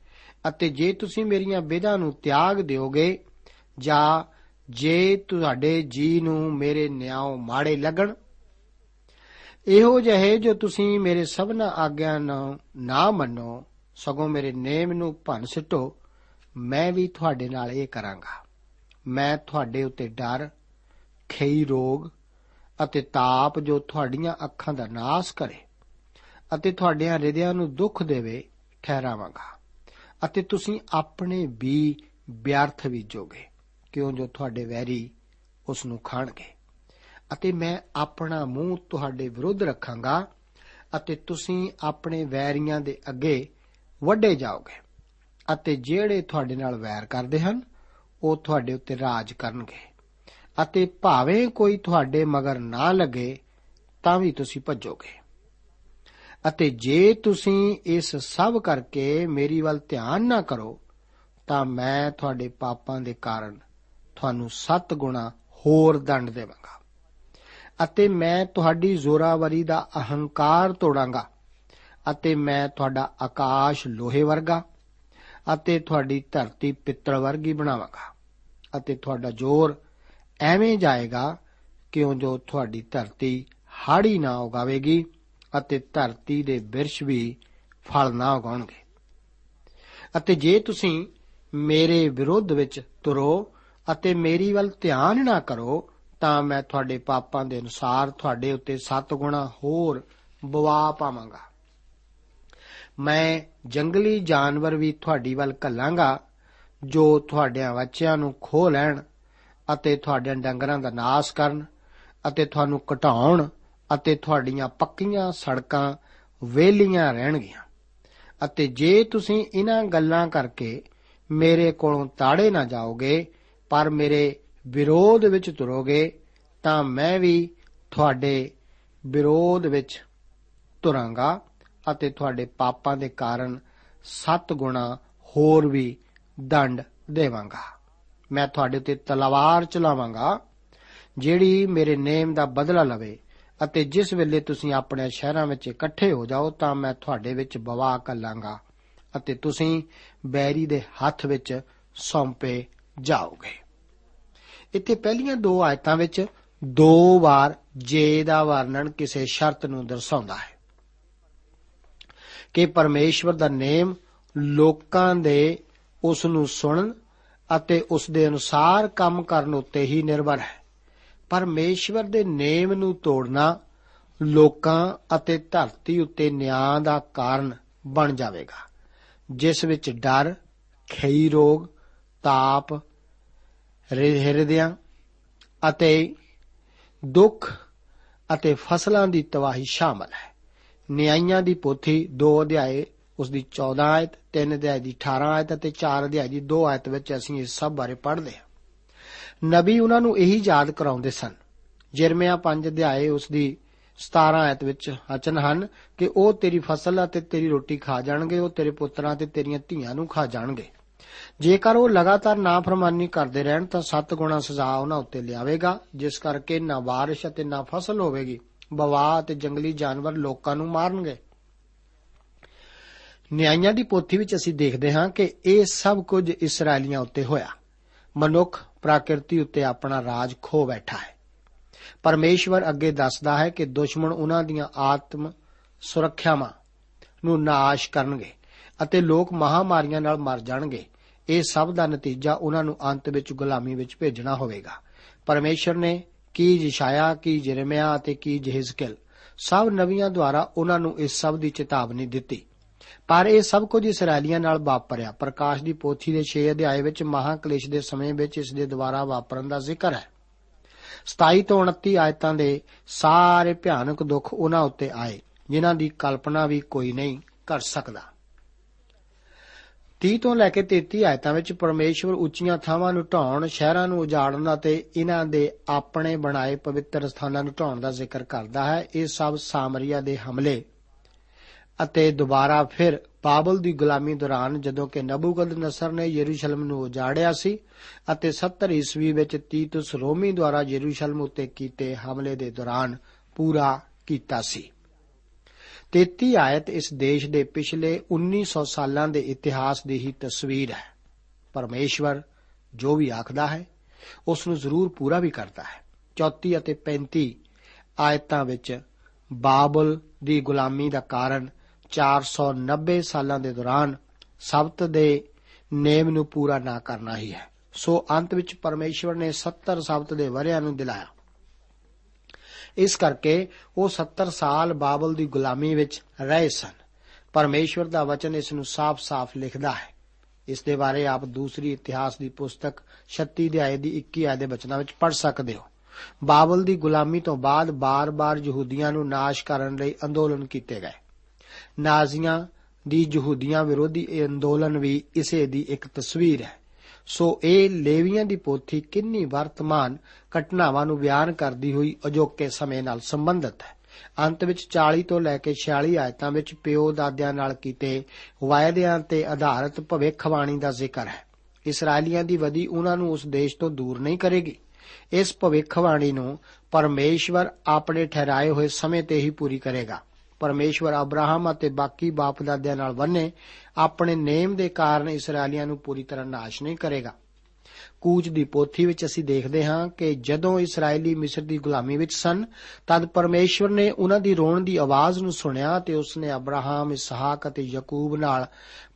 ਅਤੇ ਜੇ ਤੁਸੀਂ ਮੇਰੀਆਂ ਵਿਧਾਂ ਨੂੰ ਤਿਆਗ ਦਿਓਗੇ, ਜਾਂ ਜੇ ਤੁਹਾਡੇ ਜੀ ਨੂੰ ਮੇਰੇ ਨਿਆਂ ਮਾੜੇ ਲੱਗਣ, ਇਹੋ ਜਿਹੇ ਜੋ ਤੁਸੀਂ ਮੇਰੇ ਸਭਨਾ ਆਗਿਆ ਨੂੰ ਨਾ ਮੰਨੋ, ਸਗੋਂ ਮੇਰੇ ਨੇਮ ਨੂੰ ਭੰਨ ਸਿੱਟੋ, ਮੈਂ ਵੀ ਤੁਹਾਡੇ ਨਾਲ ਇਹ ਕਰਾਂਗਾ। ਮੈਂ ਤੁਹਾਡੇ ਉੱਤੇ ਡਰ, ਖੇਈ ਰੋਗ ਅਤੇ ਤਾਪ ਜੋ ਤੁਹਾਡੀਆਂ ਅੱਖਾਂ ਦਾ ਨਾਸ ਕਰੇ ਅਤੇ ਤੁਹਾਡਿਆਂ ਹਿਰਦਿਆਂ ਨੂੰ ਦੁੱਖ ਦੇਵੇ, ਠਹਿਰਾਵਾਂਗਾ। ਅਤੇ ਤੁਸੀਂ ਆਪਣੇ ਵੀ ਵਿਅਰਥ ਬੀਜੋਗੇ ਕਿਉਂ ਜੋ ਤੁਹਾਡੇ ਵੈਰੀ ਉਸ ਨੂੰ ਖਾਣਗੇ? ਅਤੇ ਮੈਂ ਆਪਣਾ ਮੂੰਹ ਤੁਹਾਡੇ ਵਿਰੁੱਧ ਰੱਖਾਂਗਾ ਅਤੇ ਤੁਸੀਂ ਆਪਣੇ ਵੈਰੀਆਂ ਦੇ ਅੱਗੇ ਵੱਡੇ ਜਾਓਗੇ ਅਤੇ ਜਿਹੜੇ ਤੁਹਾਡੇ ਨਾਲ ਵੈਰ ਕਰਦੇ ਹਨ, ਉਹ ਤੁਹਾਡੇ ਉੱਤੇ ਰਾਜ ਕਰਨਗੇ। ਅਤੇ ਭਾਵੇਂ ਕੋਈ ਤੁਹਾਡੇ ਮਗਰ ਨਾ ਲੱਗੇ, ਤਾਂ ਵੀ ਤੁਸੀਂ ਭੱਜੋਗੇ। ਅਤੇ ਜੇ ਤੁਸੀਂ ਇਸ ਸਭ ਕਰਕੇ ਮੇਰੀ ਵੱਲ ਧਿਆਨ ਨਾ ਕਰੋ, ਤਾਂ ਮੈਂ ਤੁਹਾਡੇ ਪਾਪਾਂ ਦੇ ਕਾਰਨ ਤੁਹਾਨੂੰ 7 ਗੁਣਾ ਹੋਰ ਦੰਡ ਦੇਵਾਂਗਾ। ਅਤੇ ਮੈਂ ਤੁਹਾਡੀ ਜ਼ੋਰਾਵਰੀ ਦਾ ਅਹੰਕਾਰ ਤੋੜਾਂਗਾ ਅਤੇ ਮੈਂ ਤੁਹਾਡਾ ਆਕਾਸ਼ ਲੋਹੇ ਵਰਗਾ ਅਤੇ ਤੁਹਾਡੀ ਧਰਤੀ ਪਿੱਤਲ ਵਰਗੀ ਬਣਾਵਾਂਗਾ ਅਤੇ ਤੁਹਾਡਾ ਜ਼ੋਰ ਐਵੇਂ ਜਾਏਗਾ ਕਿਉਂ ਜੋ ਤੁਹਾਡੀ ਧਰਤੀ ਹਾੜੀ ਨਾ ਉਗਾਵੇਗੀ ਅਤੇ ਧਰਤੀ ਦੇ ਬਿਰਛ ਵੀ ਫਲ ਨਾ ਉਗਾਉਣਗੇ। ਅਤੇ ਜੇ ਤੁਸੀਂ ਮੇਰੇ ਵਿਰੁੱਧ ਵਿੱਚ ਤੁਰੋ ਅਤੇ ਮੇਰੀ ਵੱਲ ਧਿਆਨ ਨਾ ਕਰੋ, ਤਾਂ ਮੈਂ ਤੁਹਾਡੇ ਪਾਪਾਂ ਦੇ ਅਨੁਸਾਰ ਤੁਹਾਡੇ ਉੱਤੇ 7 ਗੁਣਾ ਹੋਰ ਬਵਾ ਪਾਵਾਂਗਾ। ਮੈਂ ਜੰਗਲੀ ਜਾਨਵਰ ਵੀ ਤੁਹਾਡੀ ਵੱਲ ਘੱਲਾਂਗਾ, ਜੋ ਤੁਹਾਡਿਆਂ ਬੱਚਿਆਂ ਨੂੰ ਖੋ ਲੈਣ ਅਤੇ ਤੁਹਾਡਿਆਂ ਡੰਗਰਾਂ ਦਾ ਨਾਸ ਕਰਨ ਅਤੇ ਤੁਹਾਨੂੰ ਘਟਾਉਣ ਅਤੇ ਤੁਹਾਡੀਆਂ ਪੱਕੀਆਂ ਸੜਕਾਂ ਵੇਲੀਆਂ ਰਹਿਣਗੀਆਂ। ਅਤੇ ਜੇ ਤੁਸੀਂ ਇਹਨਾਂ ਗੱਲਾਂ ਕਰਕੇ ਮੇਰੇ ਕੋਲੋਂ ਤਾੜੇ ਨਾ ਜਾਓਗੇ ਪਰ ਮੇਰੇ ਵਿਰੋਧ ਵਿੱਚ ਤੁਰੋਗੇ, ਤਾਂ ਮੈਂ ਵੀ ਤੁਹਾਡੇ ਵਿਰੋਧ ਵਿੱਚ ਤੁਰਾਂਗਾ ਅਤੇ ਤੁਹਾਡੇ ਪਾਪਾਂ ਦੇ ਕਾਰਨ 7 ਗੁਣਾ ਹੋਰ ਵੀ ਦੰਡ ਦੇਵਾਂਗਾ। ਮੈਂ ਤੁਹਾਡੇ ਤੇ ਤਲਵਾਰ ਚਲਾਵਾਂਗਾ, ਜਿਹੜੀ ਮੇਰੇ ਨੇਮ ਦਾ ਬਦਲਾ ਲਵੇ ਅਤੇ ਜਿਸ ਵੇਲੇ ਤੁਸੀਂ ਆਪਣੇ ਸ਼ਹਿਰਾਂ ਵਿੱਚ ਇਕੱਠੇ ਹੋ ਜਾਓ, ਤਾਂ ਮੈਂ ਤੁਹਾਡੇ ਵਿੱਚ ਬਵਾ ਕੱਲਾਂਗਾ ਅਤੇ ਤੁਸੀਂ ਬੈਰੀ ਦੇ ਹੱਥ ਵਿੱਚ ਸੌਂਪੇ ਜਾਓਗੇ। ਇੱਥੇ ਪਹਿਲੀਆਂ ਦੋ ਆਇਤਾਂ ਵਿੱਚ ਦੋ ਵਾਰ ਜੇ ਦਾ ਵਰਣਨ ਕਿਸੇ ਸ਼ਰਤ ਨੂੰ ਦਰਸਾਉਂਦਾ ਹੈ ਕਿ ਪਰਮੇਸ਼ਵਰ ਦਾ ਨੇਮ ਲੋਕਾਂ ਦੇ ਉਸ ਨੂੰ ਸੁਣਨ ਅਤੇ ਉਸ ਦੇ ਅਨੁਸਾਰ ਕੰਮ ਕਰਨ ਉੱਤੇ ਹੀ ਨਿਰਭਰ ਹੈ। ਪਰਮੇਸ਼ਵਰ ਦੇ ਨੇਮ ਨੂੰ ਤੋੜਨਾ ਲੋਕਾਂ ਅਤੇ ਧਰਤੀ ਉੱਤੇ ਨਿਆਂ ਦਾ ਕਾਰਨ ਬਣ ਜਾਵੇਗਾ, ਜਿਸ ਵਿੱਚ ਡਰ, ਖਈ ਰੋਗ, ਤਾਪ ਹਿਰਦਿਆਂ ਅਤੇ ਦੁੱਖ ਅਤੇ ਫਸਲਾਂ ਦੀ ਤਬਾਹੀ ਸ਼ਾਮਲ ਹੈ। ਨਿਆਂਇਆਂ ਦੀ ਪੋਥੀ 2 ਅਧਿਆਏ, ਉਸ ਦੀ 14 ਆਇਤ 3 ਅਧਿਆਏ ਦੀ 18 ਆਇਤ ਅਤੇ 4 ਅਧਿਆਏ ਦੀ 2 ਆਇਤ ਵਿੱਚ ਅਸੀਂ ਇਸ ਸਭ ਬਾਰੇ ਪੜ੍ਹਦੇ ਹਾਂ। ਨਬੀ ਉਹਨਾਂ ਨੂੰ ਇਹੀ ਯਾਦ ਕਰਾਉਂਦੇ ਸਨ। ਜਰਮਿਆ 5 ਅਧਿਆਏ, ਉਸ ਦੀ 17 ਆਇਤ ਵਿੱਚ ਹਚਨ ਹਨ ਕਿ ਉਹ ਤੇਰੀ ਫਸਲ ਅਤੇ ਤੇਰੀ ਰੋਟੀ ਖਾ ਜਾਣਗੇ, ਉਹ ਤੇਰੇ ਪੁੱਤਰਾਂ ਤੇ ਤੇਰੀਆਂ ਧੀਆਂ ਨੂੰ ਖਾ ਜਾਣਗੇ। ਜੇਕਰ ਉਹ ਲਗਾਤਾਰ ਨਾਫਰਮਾਨੀ ਕਰਦੇ ਰਹਿਣ ਤਾਂ ਸੱਤ ਗੁਣਾ ਸਜ਼ਾ ਉਹਨਾਂ ਉੱਤੇ ਲਿਆਵੇਗਾ, ਜਿਸ ਕਰਕੇ ਨਾ بارش ਅਤੇ ਨਾ ਫਸਲ ਹੋਵੇਗੀ। ਬਵਾ ਅਤੇ ਜੰਗਲੀ ਜਾਨਵਰ ਲੋਕਾਂ ਨੂੰ ਮਾਰਨਗੇ। ਨਿਆਂਇਆਂ ਦੀ ਪੋਥੀ ਵਿੱਚ ਅਸੀਂ ਦੇਖਦੇ ਹਾਂ ਕਿ ਇਹ ਸਭ ਕੁਝ ਇਸرائیਲੀਆਂ ਉੱਤੇ ਹੋਇਆ। ਮਨੁੱਖ ਪ੍ਰਕਿਰਤੀ ਉੱਤੇ ਆਪਣਾ ਰਾਜ ਖੋ ਬੈਠਾ ਹੈ। ਪਰਮੇਸ਼ਵਰ ਅੱਗੇ ਦੱਸਦਾ ਹੈ ਕਿ ਦੁਸ਼ਮਣ ਉਹਨਾਂ ਦੀਆਂ ਆਤਮ ਸੁਰੱਖਿਆਵਾਂ ਨੂੰ ਨਾਸ਼ ਕਰਨਗੇ। ਅਤੇ ਲੋਕ ਮਹਾਮਾਰੀਆਂ ਨਾਲ ਮਰ ਜਾਣਗੇ। ਇਹ ਸਭ ਦਾ ਨਤੀਜਾ ਉਹਨਾਂ ਨੂੰ ਅੰਤ ਵਿੱਚ ਗੁਲਾਮੀ ਵਿੱਚ ਭੇਜਣਾ ਹੋਵੇਗਾ। ਪਰਮੇਸ਼ਰ ਨੇ ਕੀ ਜਿਸ਼ਾਇਆ ਕੀ ਜਰਮਿਆ ਅਤੇ ਕੀ ਜਹਿਜ਼ਕਲ ਸਭ ਨਵੀਆਂ ਦੁਆਰਾ ਉਹਨਾਂ ਨੂੰ ਇਸ ਸਭ ਦੀ ਚੇਤਾਵਨੀ ਦਿੱਤੀ। ਪਰ ਇਹ ਸਭ ਕੁਝ ਇਸرائیਲੀਆਂ ਨਾਲ ਵਾਪਰਿਆ। ਪ੍ਰਕਾਸ਼ ਦੀ ਪੋਥੀ ਦੇ 6 ਅਧਿਆਏ ਵਿੱਚ ਮਹਾਕਲੇਸ਼ ਦੇ ਸਮੇਂ ਵਿੱਚ ਇਸ ਦੇ ਦੁਆਰਾ ਵਾਪਰਨ ਦਾ ਜ਼ਿਕਰ ਹੈ। 27 ਤੋਂ 29 ਆਇਤਾਂ ਦੇ ਸਾਰੇ ਭਿਆਨਕ ਦੁੱਖ ਉਹਨਾਂ ਉੱਤੇ ਆਏ, ਜਿਨ੍ਹਾਂ ਦੀ ਕਲਪਨਾ ਵੀ ਕੋਈ ਨਹੀਂ ਕਰ ਸਕਦਾ। 30 ਤੋਂ ਲੈ ਕੇ 33 ਆਇਤਾਂ ਵਿੱਚ ਪਰਮੇਸ਼ਵਰ ਉੱਚੀਆਂ ਥਾਵਾਂ ਨੂੰ ਢਾਉਣ, ਸ਼ਹਿਰਾਂ ਨੂੰ ਉਜਾੜਨ ਅਤੇ ਇਹਨਾਂ ਦੇ ਆਪਣੇ ਬਣਾਏ ਪਵਿੱਤਰ ਸਥਾਨਾਂ ਨੂੰ ਢਾਉਣ ਦਾ ਜ਼ਿਕਰ ਕਰਦਾ ਹੈ। ਇਹ ਸਭ ਸਾਮਰੀਆ ਦੇ ਹਮਲੇ ਅਤੇ ਦੁਬਾਰਾ ਫਿਰ ਬਾਬਲ ਦੀ ਗੁਲਾਮੀ ਦੌਰਾਨ ਜਦੋਂ ਕਿ ਨਬੂਕਦਨਸਰ ਨੇ ਯਰੂਸ਼ਲਮ ਨੂੰ ਉਜਾੜਿਆ ਸੀ ਅਤੇ 70 ਈਸਵੀ ਵਿੱਚ ਤੀਤੁਸ ਰੋਮੀ ਦੁਆਰਾ ਯਰੂਸ਼ਲਮ ਉੱਤੇ ਕੀਤੇ ਹਮਲੇ ਦੇ ਦੌਰਾਨ ਪੂਰਾ ਕੀਤਾ ਸੀ। 33 ਆਇਤ ਇਸ ਦੇਸ਼ ਦੇ ਪਿਛਲੇ 1900 ਸਾਲਾਂ ਦੇ ਇਤਿਹਾਸ ਦੀ ਹੀ ਤਸਵੀਰ ਹੈ। ਪਰਮੇਸ਼ਵਰ ਜੋ ਵੀ ਆਖਦਾ ਹੈ ਉਸ ਨੂੰ ਜ਼ਰੂਰ ਪੂਰਾ ਵੀ ਕਰਦਾ ਹੈ। 34 ਅਤੇ 35 ਆਇਤਾਂ ਵਿੱਚ ਬਾਬਲ ਦੀ ਗੁਲਾਮੀ ਦਾ ਕਾਰਨ 490 ਸਾਲਾਂ ਦੇ ਦੌਰਾਨ ਸਬਤ ਦੇ ਨੇਮ ਨੂੰ ਪੂਰਾ ਨਾ ਕਰਨਾ ਹੀ ਹੈ। ਸੋ ਅੰਤ ਵਿੱਚ ਪਰਮੇਸ਼ਵਰ ਨੇ 70 ਸਬਤ ਦੇ ਵਰਿਆਂ ਨੂੰ ਦਿਲਾਇਆ। ਇਸ ਕਰਕੇ ਉਹ 70 ਸਾਲ ਬਾਬਲ ਦੀ ਗੁਲਾਮੀ ਵਿੱਚ ਰਹੇ ਸਨ। ਪਰਮੇਸ਼ਵਰ ਦਾ ਵਚਨ ਇਸ ਨੂੰ ਸਾਫ਼-ਸਾਫ਼ ਲਿਖਦਾ ਹੈ। ਇਸ ਦੇ ਬਾਰੇ ਆਪ ਦੂਸਰੀ ਇਤਿਹਾਸ ਦੀ ਪੁਸਤਕ 36 ਅਧਿਆਏ ਦੀ 21 ਆਇਤ ਦੇ ਬਚਨਾਂ ਵਿੱਚ ਪੜ੍ਹ ਸਕਦੇ ਹੋ। ਬਾਬਲ ਦੀ ਗੁਲਾਮੀ ਤੋਂ ਬਾਅਦ ਬਾਰ-ਬਾਰ ਯਹੂਦੀਆਂ ਨੂੰ ਨਾਸ਼ ਕਰਨ ਲਈ ਅੰਦੋਲਨ ਕੀਤੇ ਗਏ। ਨਾਜ਼ੀਆਂ ਦੀ ਯਹੂਦੀਆਂ ਵਿਰੋਧੀ ਇਹ ਅੰਦੋਲਨ ਵੀ ਇਸੇ ਦੀ ਇੱਕ ਤਸਵੀਰ ਹੈ। ਸੋ ਇਹ ਲੇਵੀਆਂ ਦੀ ਪੋਥੀ ਕਿੰਨੀ ਵਰਤਮਾਨ ਘਟਨਾਵਾਂ ਨੂੰ ਬਿਆਨ ਕਰਦੀ ਹੋਈ ਅਜੋਕੇ ਸਮੇਂ ਨਾਲ ਸੰਬੰਧਿਤ ਹੈ। ਅੰਤ ਵਿੱਚ 40 ਤੋਂ ਲੈ ਕੇ 46 ਆਇਤਾਂ ਵਿੱਚ ਪਿਓ ਦਾਦਿਆਂ ਨਾਲ ਕੀਤੇ ਵਾਅਦਿਆਂ ਤੇ ਆਧਾਰਿਤ ਭਵਿੱਖਬਾਣੀ ਦਾ ਜ਼ਿਕਰ ਹੈ। ਇਸرائیਲੀਆਂ ਦੀ ਵਦੀ ਉਹਨਾਂ ਨੂੰ ਉਸ ਦੇਸ਼ ਤੋਂ ਦੂਰ ਨਹੀਂ ਕਰੇਗੀ। ਇਸ ਭਵਿੱਖਬਾਣੀ ਨੂੰ ਪਰਮੇਸ਼ਵਰ ਆਪਣੇ ਠਹਿਰਾਏ ਹੋਏ ਸਮੇਂ ਤੇ ਹੀ ਪੂਰੀ ਕਰੇਗਾ। ਪਰਮੇਸ਼ਵਰ ਅਬਰਾਹਮ ਅਤੇ ਬਾਕੀ ਬਾਪ ਦਾਦਿਆਂ ਨਾਲ ਬੰਨੇ ਆਪਣੇ ਨੇਮ ਦੇ ਕਾਰਨ ਇਸرائیਲੀਆਂ ਨੂੰ ਪੂਰੀ ਤਰ੍ਹਾਂ ਨਾਸ਼ ਨਹੀਂ ਕਰੇਗਾ। ਕੂਚ ਦੀ ਪੋਥੀ ਵਿੱਚ ਅਸੀਂ ਦੇਖਦੇ ਹਾਂ ਕਿ ਜਦੋਂ ਇਸرائیਲੀ ਮਿਸਰ ਦੀ ਗੁਲਾਮੀ ਵਿੱਚ ਸਨ ਤਦ ਪਰਮੇਸ਼ਵਰ ਨੇ ਉਹਨਾਂ ਦੀ ਰੋਣ ਦੀ ਆਵਾਜ਼ ਨੂੰ ਸੁਣਿਆ ਤੇ ਉਸਨੇ ਅਬਰਾਹਮ, ਇਸਹਾਕ ਅਤੇ ਯਾਕੂਬ ਨਾਲ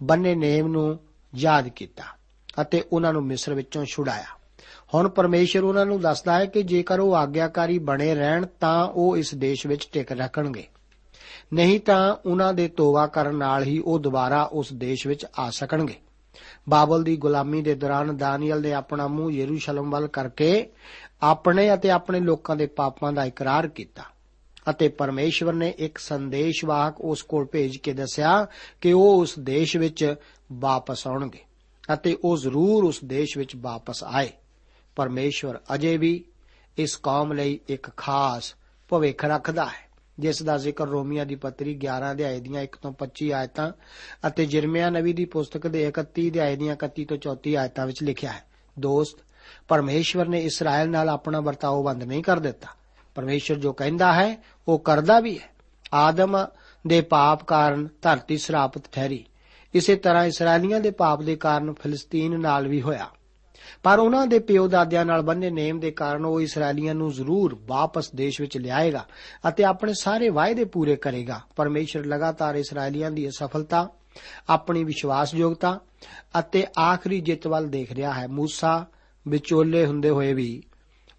ਬੰਨੇ ਨੇਮ ਨੂੰ ਯਾਦ ਕੀਤਾ ਅਤੇ ਉਹਨਾਂ ਨੂੰ ਮਿਸਰ ਵਿੱਚੋਂ ਛੁਡਾਇਆ। ਹੁਣ ਪਰਮੇਸ਼ਰ ਉਹਨਾਂ ਨੂੰ ਦੱਸਦਾ ਹੈ ਕਿ ਜੇਕਰ ਉਹ ਆਗਿਆਕਾਰੀ ਬਣੇ ਰਹਿਣ ਤਾਂ ਉਹ ਇਸ ਦੇਸ਼ ਵਿੱਚ ਟਿਕ ਰੱਖਣਗੇ। ਨਹੀਂ ਤਾਂ ਉਹਨਾਂ ਦੇ ਤੋਬਾ ਕਰਨ ਨਾਲ ਹੀ ਉਹ ਦੁਬਾਰਾ ਉਸ ਦੇਸ਼ ਵਿੱਚ ਆ ਸਕਣਗੇ। ਬਾਬਲ ਦੀ ਗੁਲਾਮੀ ਦੇ ਦੌਰਾਨ ਦਾਨੀਅਲ ਨੇ ਆਪਣਾ ਮੂੰਹ ਯਰੂਸ਼ਲਮ ਵੱਲ ਕਰਕੇ ਆਪਣੇ ਅਤੇ ਆਪਣੇ ਲੋਕਾਂ ਦੇ ਪਾਪਾਂ ਦਾ ਇਕਰਾਰ ਕੀਤਾ ਅਤੇ ਪਰਮੇਸ਼ਵਰ ਨੇ ਇੱਕ ਸੰਦੇਸ਼ਵਾਹਕ ਉਸ ਕੋਲ ਭੇਜ ਕੇ ਦੱਸਿਆ ਕਿ ਉਹ ਉਸ ਦੇਸ਼ ਵਿੱਚ ਵਾਪਸ ਆਉਣਗੇ ਅਤੇ ਉਹ ਜ਼ਰੂਰ ਉਸ ਦੇਸ਼ ਵਿੱਚ ਵਾਪਸ ਆਏ। ਪਰਮੇਸ਼ਵਰ ਅਜੇ ਵੀ ਇਸ ਕੌਮ ਲਈ ਇੱਕ ਖਾਸ ਭਵਿੱਖ ਰੱਖਦਾ ਹੈ। ਜਿਸ ਦਾ ਜ਼ਿਕਰ ਰੋਮੀਆਂ ਦੀ ਪੱਤਰੀ 11 ਅਧਿਆਏ ਦੀਆਂ 1 ਤੋਂ 25 ਆਇਤਾਂ ਅਤੇ ਜਿਰਮੀਆ ਨਬੀ ਦੀ ਪੁਸਤਕ ਦੇ 31 ਅਧਿਆਏ ਦੀਆਂ 31 ਤੋਂ 34 ਆਇਤਾਂ ਵਿੱਚ ਲਿਖਿਆ ਹੈ। ਦੋਸਤ, ਪਰਮੇਸ਼ਵਰ ਨੇ ਇਸਰਾਇਲ ਨਾਲ ਆਪਣਾ ਵਰਤਾਓ ਬੰਦ ਨਹੀਂ ਕਰ ਦਿੱਤਾ। ਪਰਮੇਸ਼ਵਰ ਜੋ ਕਹਿੰਦਾ ਹੈ, ਉਹ ਕਰਦਾ ਵੀ ਹੈ। ਆਦਮ ਦੇ ਪਾਪ ਕਾਰਨ ਧਰਤੀ ਸਰਾਪਤ ਠਹਿਰੀ। ਇਸੇ ਤਰ੍ਹਾਂ ਇਸਰਾਇਲੀਆਂ ਦੇ ਪਾਪ ਦੇ ਕਾਰਨ ਫਿਲਸਤੀਨ ਨਾਲ ਵੀ ਹੋਇਆ। ਪਰ ਉਹਨਾਂ ਦੇ ਪਿਓ ਦਾਦਿਆਂ ਨਾਲ ਬੰਨੇ ਨੇਮ ਦੇ ਕਾਰਨ ਉਹ ਇਸرائیਲੀਆਂ ਨੂੰ ਜ਼ਰੂਰ ਵਾਪਸ ਦੇਸ਼ ਵਿੱਚ ਲਿਆਏਗਾ ਅਤੇ ਆਪਣੇ ਸਾਰੇ ਵਾਅਦੇ ਪੂਰੇ ਕਰੇਗਾ। ਪਰਮੇਸ਼ਰ ਲਗਾਤਾਰ ਇਸرائیਲੀਆਂ ਦੀ ਸਫਲਤਾ ਆਪਣੀ ਵਿਸ਼ਵਾਸਯੋਗਤਾ ਅਤੇ ਆਖਰੀ ਜਿੱਤ ਵੱਲ ਦੇਖ ਰਿਹਾ ਹੈ। موسی ਵਿਚੋਲੇ ਹੁੰਦੇ ਹੋਏ ਵੀ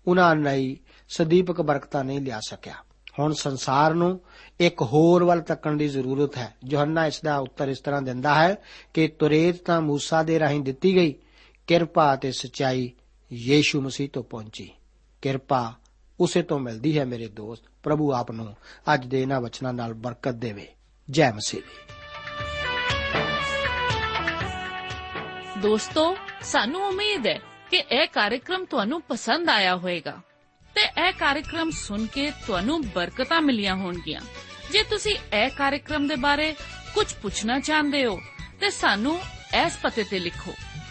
ਉਹਨਾਂ ਲਈ ਸਦੀਪਕ ਬਰਕਤਾਂ ਨਹੀਂ ਲਿਆ ਸਕਿਆ। ਹੁਣ ਸੰਸਾਰ ਨੂੰ ਇੱਕ ਹੋਰ ਵੱਲ ਤੱਕਣ ਦੀ ਜ਼ਰੂਰਤ ਹੈ। ਯੋਹੰਨਾ ਇਸ ਦਾ ਉੱਤਰ ਇਸ ਤਰ੍ਹਾਂ ਦਿੰਦਾ ਹੈ ਕਿ ਤੁਰੇਤ ਤਾਂ موسی ਦੇ ਰਾਹੀਂ ਦਿੱਤੀ ਗਈ। ਕਿਰਪਾ ਅਤੇ ਸਚਾਈ ਯੀਸ਼ੂ ਮਸੀਹ ਤੋਂ ਪਹੁੰਚੀ। ਕਿਰਪਾ ਉਸੇ ਤੋਂ ਮਿਲਦੀ ਹੈ ਮੇਰੇ ਦੋਸਤ, ਪ੍ਰਭੂ ਆਪ ਨੂੰ ਅੱਜ ਦੇ ਇਹਨਾਂ ਵਚਨਾਂ ਨਾਲ ਬਰਕਤ ਦੇਵੇ। ਜੈ ਮਸੀਹ। ਦੋਸਤੋ, ਸਾਨੂੰ ਉਮੀਦ ਹੈ ਕਿ ਇਹ ਕਾਰਜਕ੍ਰਮ ਤੁਹਾਨੂੰ ਪਸੰਦ ਆਇਆ ਹੋਵੇਗਾ ਤੇ ਇਹ ਕਾਰਜਕ੍ਰਮ ਸੁਣ ਕੇ ਤੁਹਾਨੂੰ ਬਰਕਤਾਂ ਮਿਲੀਆਂ ਹੋਣਗੀਆਂ। ਜੇ ਤੁਸੀਂ ਇਹ ਕਾਰਜਕ੍ਰਮ ਦੇ ਬਾਰੇ ਕੁਝ ਪੁੱਛਣਾ ਚਾਹੁੰਦੇ ਹੋ, ਤੇ ਸਾਨੂੰ ਇਸ ਪਤੇ ਤੇ ਲਿਖੋ।